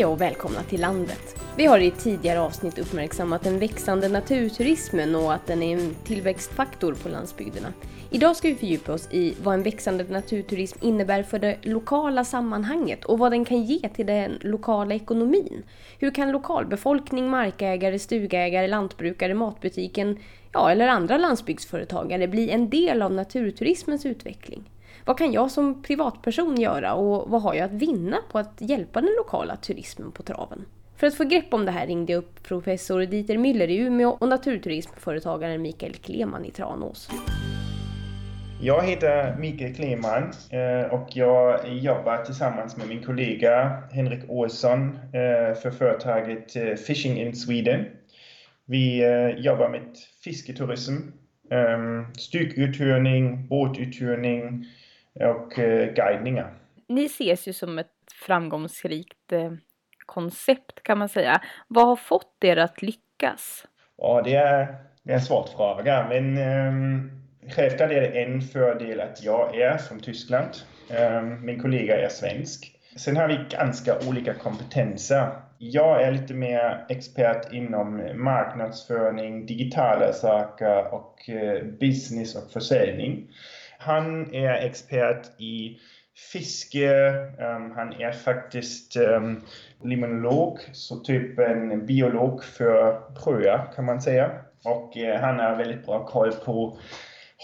Hej och välkomna till landet! Vi har i tidigare avsnitt uppmärksammat den växande naturturismen och att den är en tillväxtfaktor på landsbygderna. Idag ska vi fördjupa oss i vad en växande naturturism innebär för det lokala sammanhanget och vad den kan ge till den lokala ekonomin. Hur kan lokalbefolkning, markägare, stugägare, lantbrukare, matbutiken, ja eller andra landsbygdsföretagare bli en del av naturturismens utveckling? Vad kan jag som privatperson göra och vad har jag att vinna på att hjälpa den lokala turismen på traven? För att få grepp om det här ringde jag upp professor Dieter Müller i Umeå och naturturismföretagaren Mikael Kleman i Tranås. Jag heter Mikael Kleman eh, och jag jobbar tillsammans med min kollega Henrik Åsson eh, för företaget eh, Fishing in Sweden. Vi jobbar med fisketurism, stykuthyrning, båtuthyrning, och eh, guidningar. Ni ses ju som ett framgångsrikt eh, koncept kan man säga. Vad har fått er att lyckas? Ja, det är, det är en svår fråga, men um, självklart är det en fördel att jag är från Tyskland. Um, min kollega är svensk. Sen har vi ganska olika kompetenser. Jag är lite mer expert inom marknadsföring, digitala saker och uh, business och försäljning. Han är expert i fiske. Um, han är faktiskt um, limnolog, så typ en biolog för sjöar kan man säga. Och uh, han har väldigt bra koll på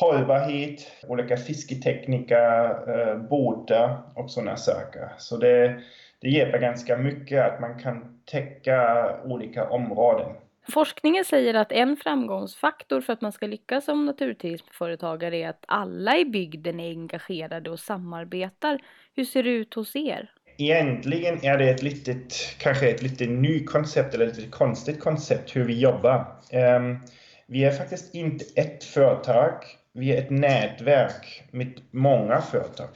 hållbarhet, olika fisketekniker, uh, båtar och sådana saker. Så det, det hjälper ganska mycket att man kan täcka olika områden. Forskningen säger att en framgångsfaktor för att man ska lyckas som naturturismföretagare är att alla i bygden är engagerade och samarbetar. Hur ser det ut hos er? Egentligen är det ett litet, kanske ett lite nytt koncept eller ett lite konstigt koncept hur vi jobbar. Um, vi är faktiskt inte ett företag, vi är ett nätverk med många företag.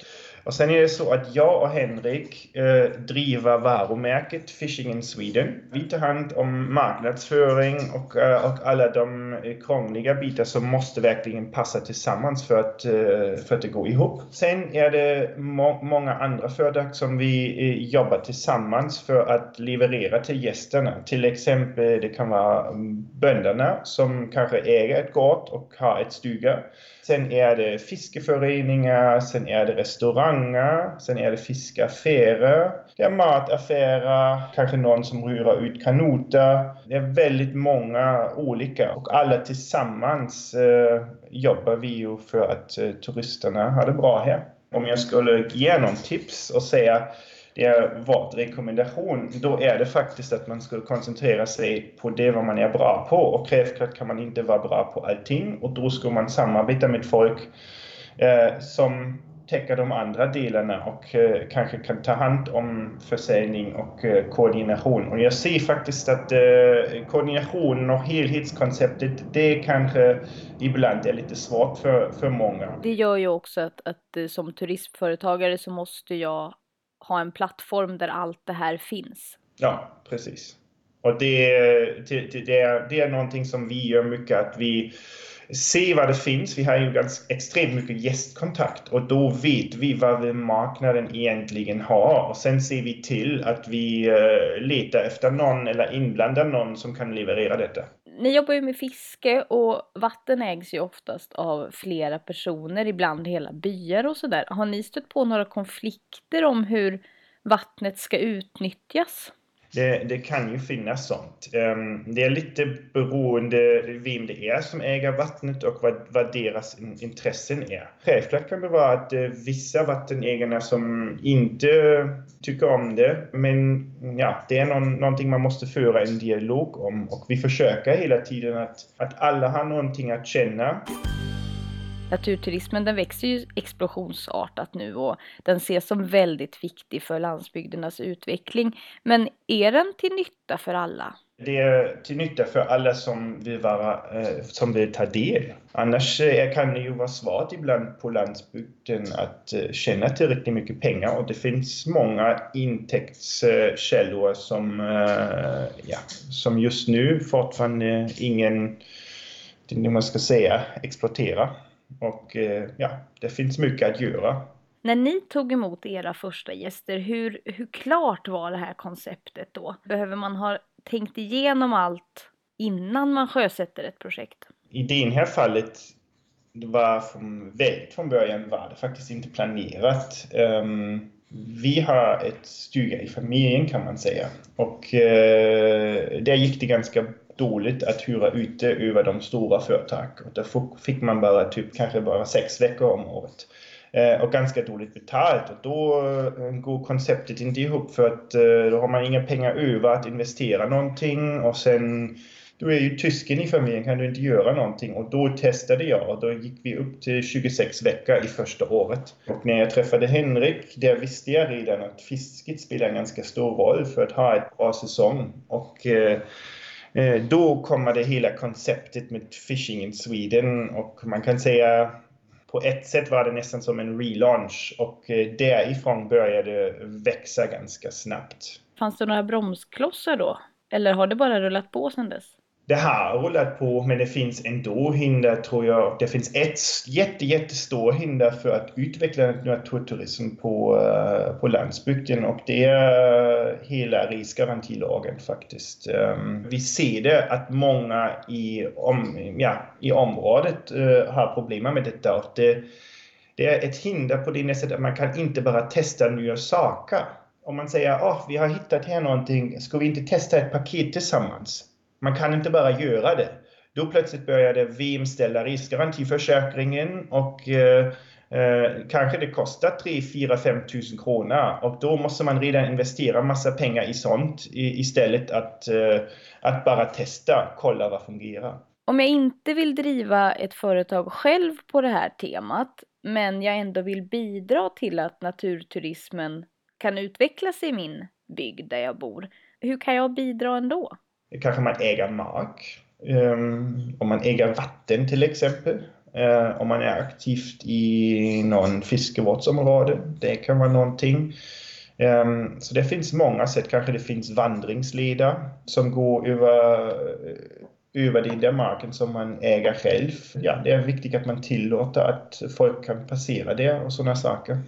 Och sen är det så att jag och Henrik eh, driver varumärket Fishing in Sweden. Vi tar hand om marknadsföring och, eh, och alla de eh, krångliga bitar som måste verkligen passa tillsammans för att, eh, för att det går ihop. Sen är det må många andra företag som vi eh, jobbar tillsammans för att leverera till gästerna. Till exempel det kan vara mm, bönderna som kanske äger ett gård och har ett stuga. Sen är det fiskeföreningar, sen är det restauranger, sen är det fiskaffärer, det är mataffärer, kanske någon som rör ut kanoter. Det är väldigt många olika och alla tillsammans eh, jobbar vi ju för att eh, turisterna har det bra här. Om jag skulle ge någon tips och säga det är vår rekommendation, då är det faktiskt att man skulle koncentrera sig på det vad man är bra på. Och självklart kan man inte vara bra på allting och då ska man samarbeta med folk eh, som täcker de andra delarna och eh, kanske kan ta hand om försäljning och eh, koordination. Och jag ser faktiskt att eh, koordinationen och helhetskonceptet, det kanske ibland är lite svårt för, för många. Det gör ju också att, att eh, som turistföretagare så måste jag ha en plattform där allt det här finns. Ja, precis. Och det, det, det, är, det är någonting som vi gör mycket, att vi ser vad det finns. Vi har ju ganska extremt mycket gästkontakt och då vet vi vad marknaden egentligen har. Och sen ser vi till att vi eh, letar efter någon eller inblandar någon som kan leverera detta. Ni jobbar ju med fiske och vatten ägs ju oftast av flera personer, ibland hela byar och sådär. Har ni stött på några konflikter om hur vattnet ska utnyttjas? Det, det, kan ju finnas sånt. Ehm, det är lite beroende vem det är som äger vattnet och vad, vad deras intressen är. Självklart kan det vara att eh, vissa vattenägare som inte tycker om det, men ja, det är någon, någonting man måste föra en dialog om och vi försöker hela tiden att, att alla har någonting att känna. Naturturismen den växer ju explosionsartat nu och den ses som väldigt viktig för landsbygdernas utveckling. Men är den till nytta för alla? Det är till nytta för alla som vill, vara, eh, som vill ta del. Annars eh, kan det ju vara svårt ibland på landsbygden att eh, tjäna tillräckligt mycket pengar och det finns många intäktskällor som, ja, som just nu fortfarande ingen, det man ska säga, exploaterar. Och eh, ja, det finns mycket att göra. När ni tog emot era första gäster, hur, hur klart var det här konceptet då? Behöver man ha tänkt igenom allt innan man sjösätter ett projekt? I det här fallet det var från, väldigt från början var det faktiskt inte planerat. Um, vi har ett stuga i familjen kan man säga och uh, där gick det ganska dåligt att hyra ute över de stora företagen. då fick man bara typ kanske bara sex veckor om året eh, och ganska dåligt betalt och då eh, går konceptet inte ihop för att eh, då har man inga pengar över att investera någonting och sen du är ju tysken i familjen, kan du inte göra någonting? Och då testade jag och då gick vi upp till 26 veckor i första året. Och när jag träffade Henrik, där visste jag redan att fisket spelar en ganska stor roll för att ha ett bra säsong. Och eh Eh, då kommer det hela konceptet med Fishing in Sweden och man kan säga på ett sätt var det nästan som en relaunch och eh, därifrån började det växa ganska snabbt. Fanns det några bromsklossar då? Eller har det bara rullat på sedan dess? Det har rullat på, men det finns ändå hinder tror jag. Det finns ett jätte, jättestort hinder för att utveckla naturturism på, eh, på landsbygden och det är eh, hela risgarantilagen faktiskt. Ehm, vi ser det att många i, om, ja, i området eh, har problem med detta. Och det, det är ett hinder på det sättet att man kan inte bara testa nya saker. Om man säger att oh, vi har hittat här någonting, ska vi inte testa ett paket tillsammans? Man kan inte bara göra det. Då plötsligt började VM ställa riskgarantiförsäkringen och eh, eh, kanske det kostar 3, 4, 5 tusen kronor och då måste man redan investera massa pengar i sånt istället att, eh, att bara testa, kolla vad fungerar. Om jag inte vill driva ett företag själv på det här temat men jag ändå vill bidra till att naturturismen kan utvecklas i min bygd där jag bor. Hur kan jag bidra ändå? Kanske man äger mark. Ehm, om man äger vatten till exempel. Eh, om man är aktivt i någon fiskevårdsområde. Det kan vara någonting. Ehm, så det finns många sätt. Kanske det finns vandringsleder som går över, över den där marken som man äger själv. Ja, det är viktigt att man tillåter att folk kan passera där och sådana saker.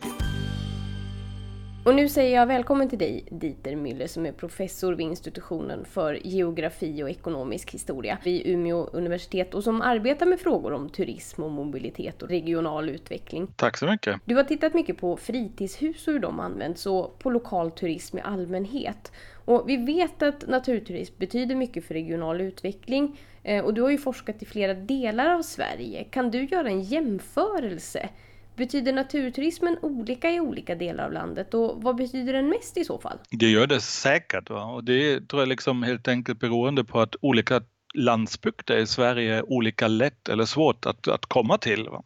Och nu säger jag välkommen till dig Dieter Müller som är professor vid institutionen för geografi och ekonomisk historia vid Umeå universitet och som arbetar med frågor om turism och mobilitet och regional utveckling. Tack så mycket. Du har tittat mycket på fritidshus och hur de används och på lokal turism i allmänhet. Och vi vet att naturturism betyder mycket för regional utveckling eh, och du har ju forskat i flera delar av Sverige. Kan du göra en jämförelse Betyder naturturismen olika i olika delar av landet och vad betyder den mest i så fall? Det gör det säkert va? och det tror jag liksom helt enkelt beroende på att olika landsbygder i Sverige är olika lätt eller svårt att, att komma till. Va?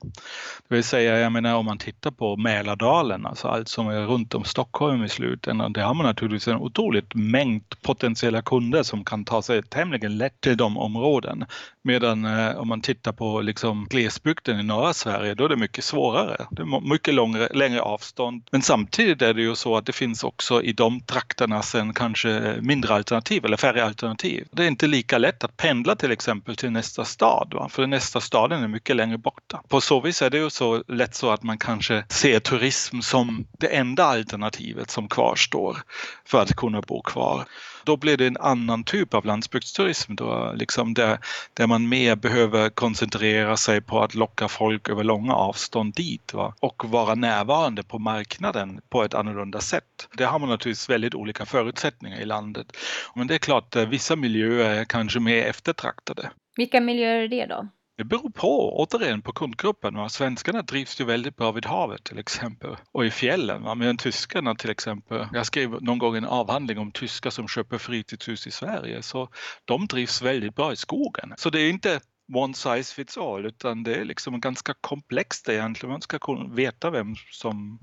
Det vill säga, jag menar om man tittar på Mälardalen, alltså allt som är runt om Stockholm i slutändan, det har man naturligtvis en otroligt mängd potentiella kunder som kan ta sig tämligen lätt till de områden. Medan eh, om man tittar på liksom glesbygden i norra Sverige, då är det mycket svårare. Det är mycket långre, längre avstånd. Men samtidigt är det ju så att det finns också i de trakterna sen kanske mindre alternativ eller färre alternativ. Det är inte lika lätt att pendla till exempel till nästa stad, va? för nästa staden är mycket längre borta. På så vis är det ju så lätt så att man kanske ser turism som det enda alternativet som kvarstår för att kunna bo kvar. Då blir det en annan typ av landsbygdsturism då, liksom där, där man mer behöver koncentrera sig på att locka folk över långa avstånd dit va? och vara närvarande på marknaden på ett annorlunda sätt. Det har man naturligtvis väldigt olika förutsättningar i landet. Men det är klart, eh, vissa miljöer är kanske mer eftertraktade. Vilka miljöer är det då? Det beror på, återigen, på kundgruppen. Va? Svenskarna drivs ju väldigt bra vid havet till exempel och i fjällen. Va? Medan tyskarna till exempel, jag skrev någon gång en avhandling om tyskar som köper fritidshus i Sverige, så de drivs väldigt bra i skogen. Så det är inte one size fits all utan det är liksom ganska komplext egentligen. Man ska kunna veta vem som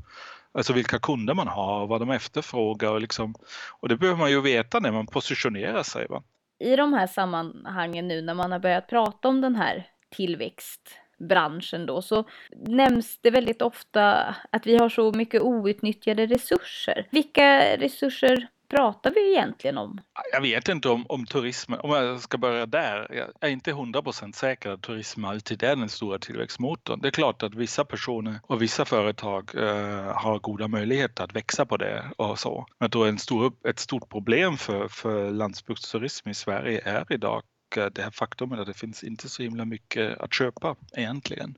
Alltså vilka kunder man har och vad de efterfrågar och, liksom, och det behöver man ju veta när man positionerar sig. Va? I de här sammanhangen nu när man har börjat prata om den här tillväxtbranschen då så nämns det väldigt ofta att vi har så mycket outnyttjade resurser. Vilka resurser pratar vi egentligen om? Jag vet inte om, om turismen, om jag ska börja där, jag är inte hundra procent säker att turism alltid är den stora tillväxtmotorn. Det är klart att vissa personer och vissa företag eh, har goda möjligheter att växa på det och så. Men jag tror en stor, ett stort problem för, för landsbygdsturism i Sverige är idag Eh, det här faktumet att det finns inte så himla mycket att köpa egentligen.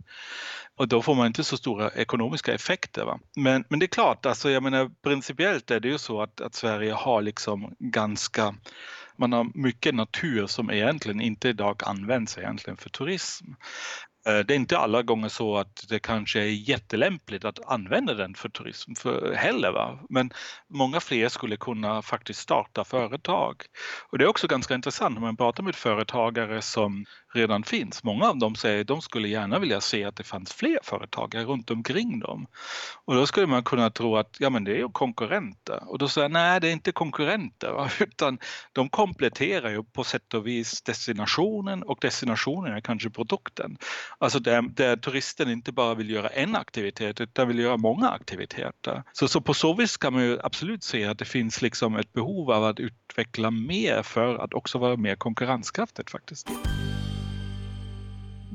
Och då får man inte så stora ekonomiska effekter. Va? Men, men det är klart, alltså, jag menar, principiellt är det ju så att, att Sverige har liksom ganska man har mycket natur som egentligen inte idag används egentligen för turism. Eh, det är inte alla gånger så att det kanske är jättelämpligt att använda den för turism för heller. Va? Men många fler skulle kunna faktiskt starta företag. Och det är också ganska intressant när man pratar med företagare som redan finns. Många av dem säger att de skulle gärna vilja se att det fanns fler företagare runt omkring dem. Och då skulle man kunna tro att ja, men det är ju konkurrenter. Och då säger jag nej, det är inte konkurrenter, va? utan de kompletterar ju på sätt och vis destinationen och destinationen är kanske produkten. Alltså där, där turisten inte bara vill göra en aktivitet utan vill göra många aktiviteter. Så, så på så vis kan man ju absolut se att det finns liksom ett behov av att utveckla mer för att också vara mer konkurrenskraftigt faktiskt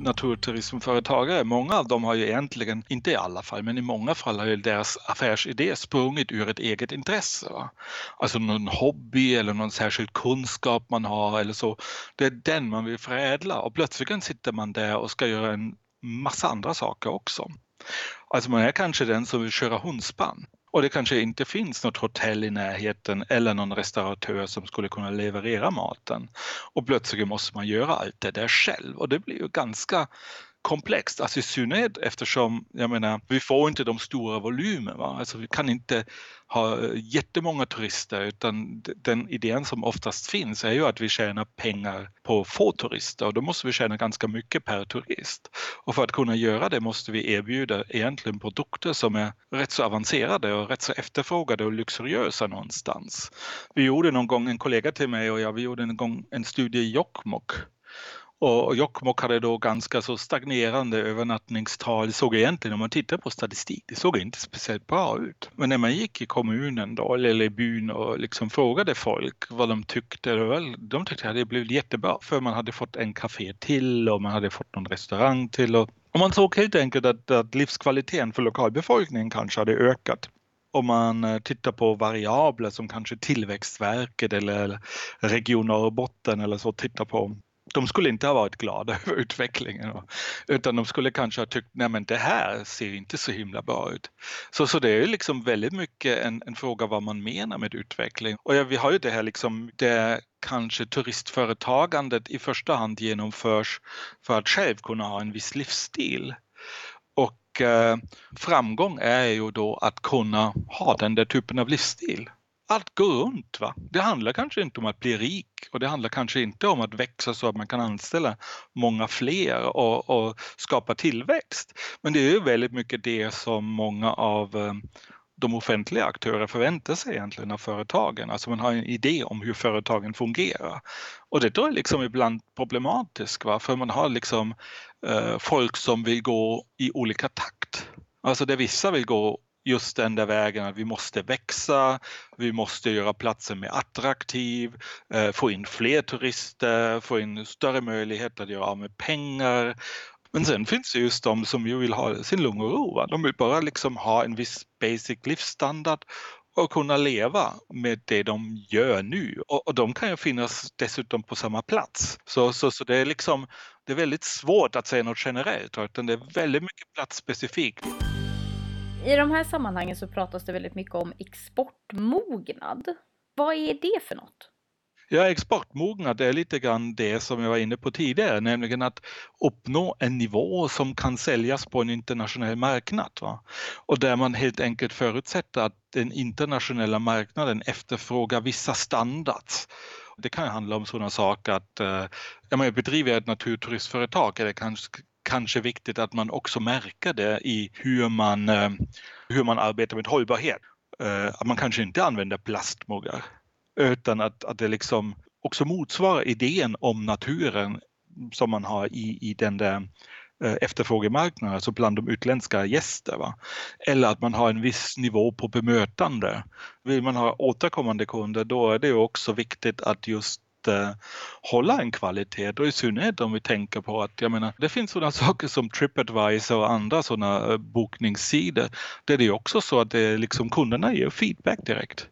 naturturismföretagare, många av dem har ju egentligen, inte i alla fall, men i många fall har ju deras affärsidé sprungit ur ett eget intresse. Va? Alltså någon hobby eller någon särskild kunskap man har eller så. Det är den man vill förädla och plötsligt sitter man där och ska göra en massa andra saker också. Alltså man är kanske den som vill köra hundspann och det kanske inte finns något hotell i närheten eller någon restauratör som skulle kunna leverera maten. Och plötsligt måste man göra allt det där själv och det blir ju ganska komplext, alltså i synnerhet eftersom jag menar, vi får inte de stora volymerna. Alltså vi kan inte ha eh, jättemånga turister utan den idén som oftast finns är ju att vi tjänar pengar på få turister och då måste vi tjäna ganska mycket per turist. Och för att kunna göra det måste vi erbjuda egentligen produkter som är rätt så avancerade och rätt så efterfrågade och luxuriösa någonstans. Vi gjorde någon gång, en kollega till mig och jag, vi gjorde en gång en studie i Jokkmokk och Jokkmokk hade då ganska så stagnerande övernattningstal. Det såg egentligen, om man tittar på statistik, det såg inte speciellt bra ut. Men när man gick i kommunen då, eller i byn och liksom frågade folk vad de tyckte, de tyckte att det blev jättebra för man hade fått en café till och man hade fått någon restaurang till. Och, och man såg helt enkelt att, att livskvaliteten för lokalbefolkningen kanske hade ökat om man eh, tittar på variabler som kanske Tillväxtverket eller Region Norrbotten eller så tittar på de skulle inte ha varit glada över utvecklingen utan de skulle kanske ha tyckt nej men det här ser inte så himla bra ut. Så, så det är liksom väldigt mycket en, en fråga vad man menar med utveckling. Och ja, vi har ju det här liksom det kanske turistföretagandet i första hand genomförs för att själv kunna ha en viss livsstil. Och eh, framgång är ju då att kunna ha den där typen av livsstil allt går runt. Va? Det handlar kanske inte om att bli rik och det handlar kanske inte om att växa så att man kan anställa många fler och, och skapa tillväxt. Men det är ju väldigt mycket det som många av eh, de offentliga aktörerna förväntar sig egentligen av företagen. Alltså man har en idé om hur företagen fungerar. Och det är liksom ibland problematiskt, va? för man har liksom eh, folk som vill gå i olika takt. Alltså där vissa vill gå just den där vägen att vi måste växa, vi måste göra platsen mer attraktiv, eh, få in fler turister, få in större möjligheter att göra av med pengar. Men sen finns det just de som ju vill ha sin lugn och ro. Va? De vill bara liksom ha en viss basic livsstandard och kunna leva med det de gör nu. Och, och de kan ju finnas dessutom på samma plats. Så, så, så det är liksom det är väldigt svårt att säga något generellt utan det är väldigt mycket platsspecifikt. I de här sammanhangen så pratas det väldigt mycket om exportmognad. Vad är det för något? Ja, exportmognad är lite grann det som jag var inne på tidigare, nämligen att uppnå en nivå som kan säljas på en internationell marknad. Va? Och där man helt enkelt förutsätter att den internationella marknaden efterfrågar vissa standards. Det kan handla om sådana saker att eh, ja, men bedriver ett naturturistföretag är det kanske kanske viktigt att man också märker det i hur man, eh, hur man arbetar med hållbarhet. Eh, att man kanske inte använder plastmuggar utan att, att det liksom också motsvarar idén om naturen som man har i, i den där eh, efterfrågemarknaden, alltså bland de utländska gäster. Va? Eller att man har en viss nivå på bemötande. Vill man ha återkommande kunder då är det också viktigt att just eh, hålla en kvalitet och i synnerhet om vi tänker på att jag menar, det finns sådana saker som Tripadvisor och andra sådana eh, bokningssidor där det är också så att det liksom kunderna ger feedback direkt.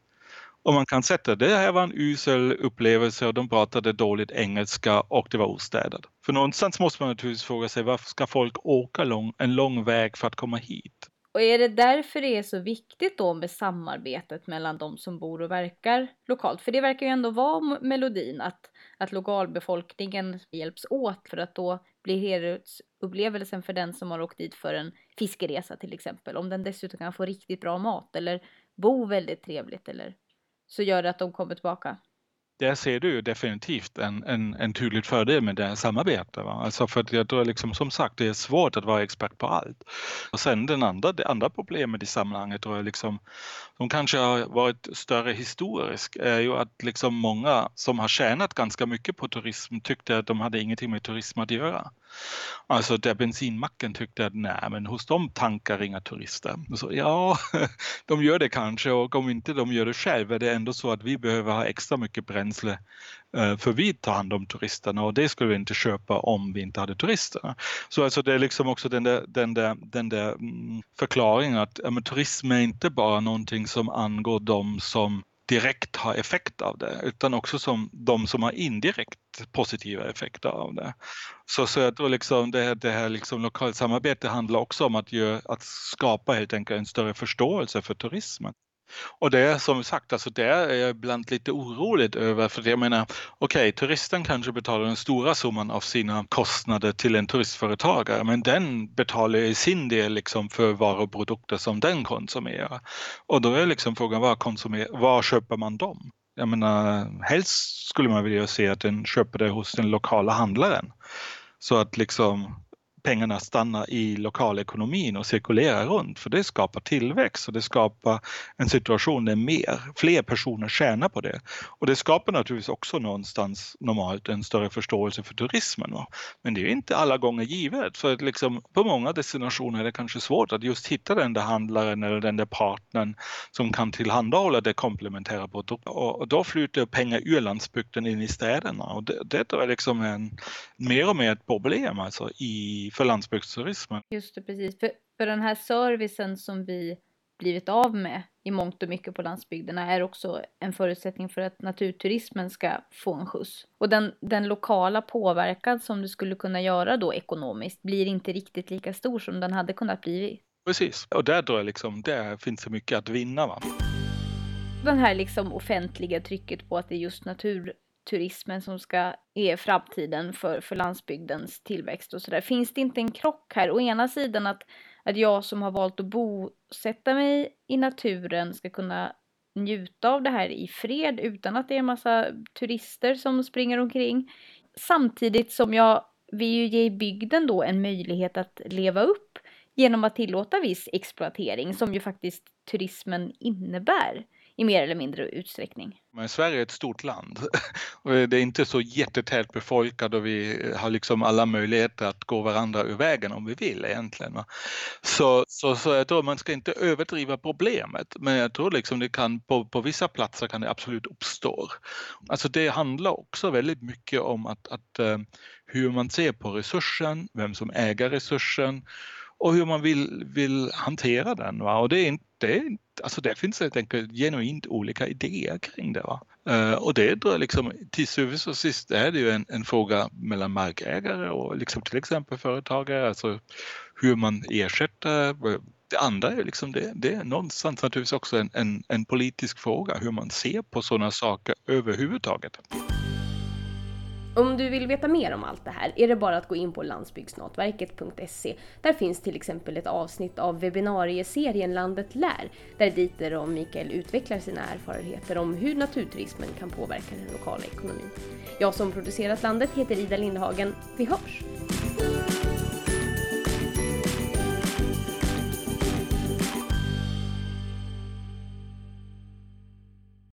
Och man kan sätta det här var en usel upplevelse och de pratade dåligt engelska och det var ostädat. För någonstans måste man naturligtvis fråga sig varför ska folk åka lång, en lång väg för att komma hit? Och är det därför det är så viktigt då med samarbetet mellan de som bor och verkar lokalt? För det verkar ju ändå vara melodin att, att lokalbefolkningen hjälps åt för att då blir helhetsupplevelsen för den som har åkt dit för en fiskeresa till exempel. Om den dessutom kan få riktigt bra mat eller bo väldigt trevligt eller så gör det att de kommer tillbaka. Där ser du definitivt en, en, en tydlig fördel med det här samarbetet. Va? Alltså för att jag tror liksom, som sagt, det är svårt att vara expert på allt. Och sen den andra, det andra problemet i sammanhanget tror jag liksom, som kanske har varit större historiskt, är ju att liksom många som har tjänat ganska mycket på turism tyckte att de hade ingenting med turism att göra. Alltså där bensinmacken tyckte att nej, men hos dem tankar inga turister. Så, ja, de gör det kanske och om inte de gör det själv är det ändå så att vi behöver ha extra mycket bränsle eh, för vi tar hand om turisterna och det skulle vi inte köpa om vi inte hade turisterna. Så alltså det är liksom också den där, den där, den där mm, förklaringen att ja, turism är inte bara någonting som angår de som direkt har effekt av det utan också som de som har indirekt positiva effekter av det. Så, så jag tror liksom det, det här liksom lokalsamarbete handlar också om att, göra, att skapa helt enkelt en större förståelse för turismen. Och det är som sagt, alltså det är jag ibland lite oroligt över för jag menar, okej, okay, turisten kanske betalar den stora summan av sina kostnader till en turistföretagare, men den betalar i sin del liksom för varor och produkter som den konsumerar. Och då är liksom frågan, var, konsumer, var köper man dem? Jag menar, helst skulle man vilja se att den köper det hos den lokala handlaren. Så att liksom pengarna stannar i lokalekonomin och cirkulerar runt för det skapar tillväxt och det skapar en situation där mer, fler personer tjänar på det. Och det skapar naturligtvis också någonstans normalt en större förståelse för turismen. Va? Men det är inte alla gånger givet för att liksom, på många destinationer är det kanske svårt att just hitta den där handlaren eller den där partnern som kan tillhandahålla det komplementära produkter och då flyter pengar ur landsbygden in i städerna och det, det liksom är liksom en, mer och mer ett problem alltså i för landsbygdsturismen. Just det, precis. För, för den här servicen som vi blivit av med i mångt och mycket på landsbygderna är också en förutsättning för att naturturismen ska få en skjuts. Och den, den lokala påverkan som du skulle kunna göra då ekonomiskt blir inte riktigt lika stor som den hade kunnat bli. Precis, och där tror jag liksom, där finns det mycket att vinna. Va? Den här liksom offentliga trycket på att det är just natur turismen som ska är framtiden för, för landsbygdens tillväxt och sådär. Finns det inte en krock här? Å ena sidan att, att jag som har valt att bosätta mig i naturen ska kunna njuta av det här i fred utan att det är en massa turister som springer omkring. Samtidigt som jag vill ju ge bygden då en möjlighet att leva upp genom att tillåta viss exploatering som ju faktiskt turismen innebär i mer eller mindre utsträckning. Men Sverige är ett stort land och det är inte så jättetätt befolkat och vi har liksom alla möjligheter att gå varandra ur vägen om vi vill egentligen. Så, så, så jag tror man ska inte överdriva problemet men jag tror liksom det kan på, på vissa platser kan det absolut uppstå. Alltså det handlar också väldigt mycket om att, att eh, hur man ser på resursen, vem som äger resursen och hur man vill, vill hantera den. Va? Och det, är inte, det, är, alltså det finns helt enkelt genuint olika idéer kring det. Va? Uh, och det drar liksom, till syvende och sist är det ju en, en, fråga mellan markägare och liksom till exempel företagare, alltså hur man ersätter. Det andra är liksom det, det är någonstans naturligtvis också en, en, en politisk fråga, hur man ser på sådana saker överhuvudtaget. Om du vill veta mer om allt det här är det bara att gå in på landsbygdsnätverket.se. Där finns till exempel ett avsnitt av webbinarieserien Landet lär, där Dieter och Mikael utvecklar sina erfarenheter om hur naturturismen kan påverka den lokala ekonomin. Jag som producerat landet heter Ida Lindhagen. Vi hörs!